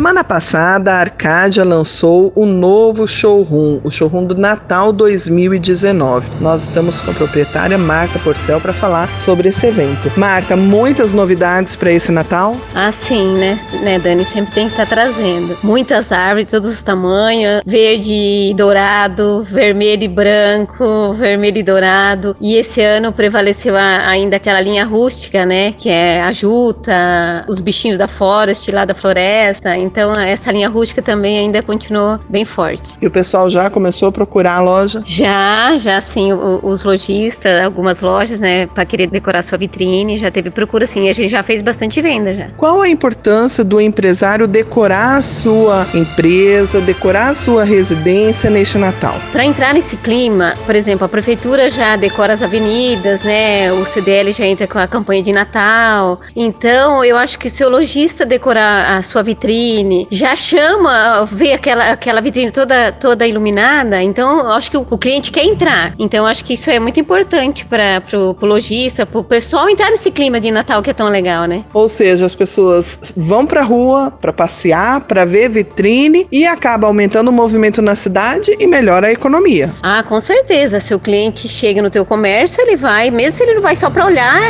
Semana passada, a Arcádia lançou o novo showroom, o showroom do Natal 2019. Nós estamos com a proprietária Marta Porcel para falar sobre esse evento. Marta, muitas novidades para esse Natal? Ah, sim, né, né, Dani? Sempre tem que estar tá trazendo. Muitas árvores, todos os tamanhos: verde e dourado, vermelho e branco, vermelho e dourado. E esse ano prevaleceu a, ainda aquela linha rústica, né? Que é a juta, os bichinhos da forest, lá da floresta. Então essa linha rústica também ainda continuou bem forte. E o pessoal já começou a procurar a loja? Já, já sim, os lojistas, algumas lojas, né, para querer decorar sua vitrine, já teve procura sim, a gente já fez bastante venda já. Qual a importância do empresário decorar a sua empresa, decorar a sua residência neste Natal? Para entrar nesse clima, por exemplo, a prefeitura já decora as avenidas, né? O CDL já entra com a campanha de Natal. Então, eu acho que se o lojista decorar a sua vitrine vitrine, já chama, vê aquela, aquela vitrine toda, toda iluminada, então acho que o, o cliente quer entrar. Então acho que isso é muito importante para o lojista, para o pessoal entrar nesse clima de Natal que é tão legal, né? Ou seja, as pessoas vão para a rua para passear, para ver vitrine e acaba aumentando o movimento na cidade e melhora a economia. Ah, com certeza. Se o cliente chega no teu comércio, ele vai, mesmo se ele não vai só para olhar,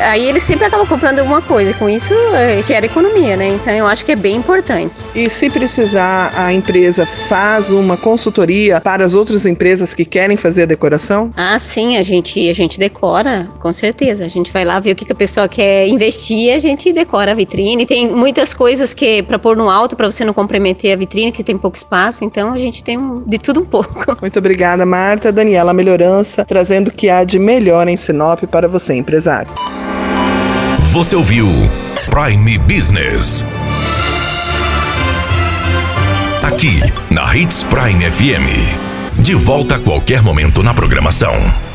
aí ele sempre acaba comprando alguma coisa. Com isso, eh, gera economia, né? Então eu acho que é bem importante importante. E se precisar, a empresa faz uma consultoria para as outras empresas que querem fazer a decoração? Ah, sim, a gente, a gente decora, com certeza. A gente vai lá ver o que, que a pessoa quer investir, a gente decora a vitrine. Tem muitas coisas que para pôr no alto, para você não comprometer a vitrine, que tem pouco espaço, então a gente tem de tudo um pouco. Muito obrigada, Marta. Daniela Melhorança, trazendo o que há de melhor em Sinop para você, empresário. Você ouviu Prime Business aqui na Hits Prime FM. De volta a qualquer momento na programação.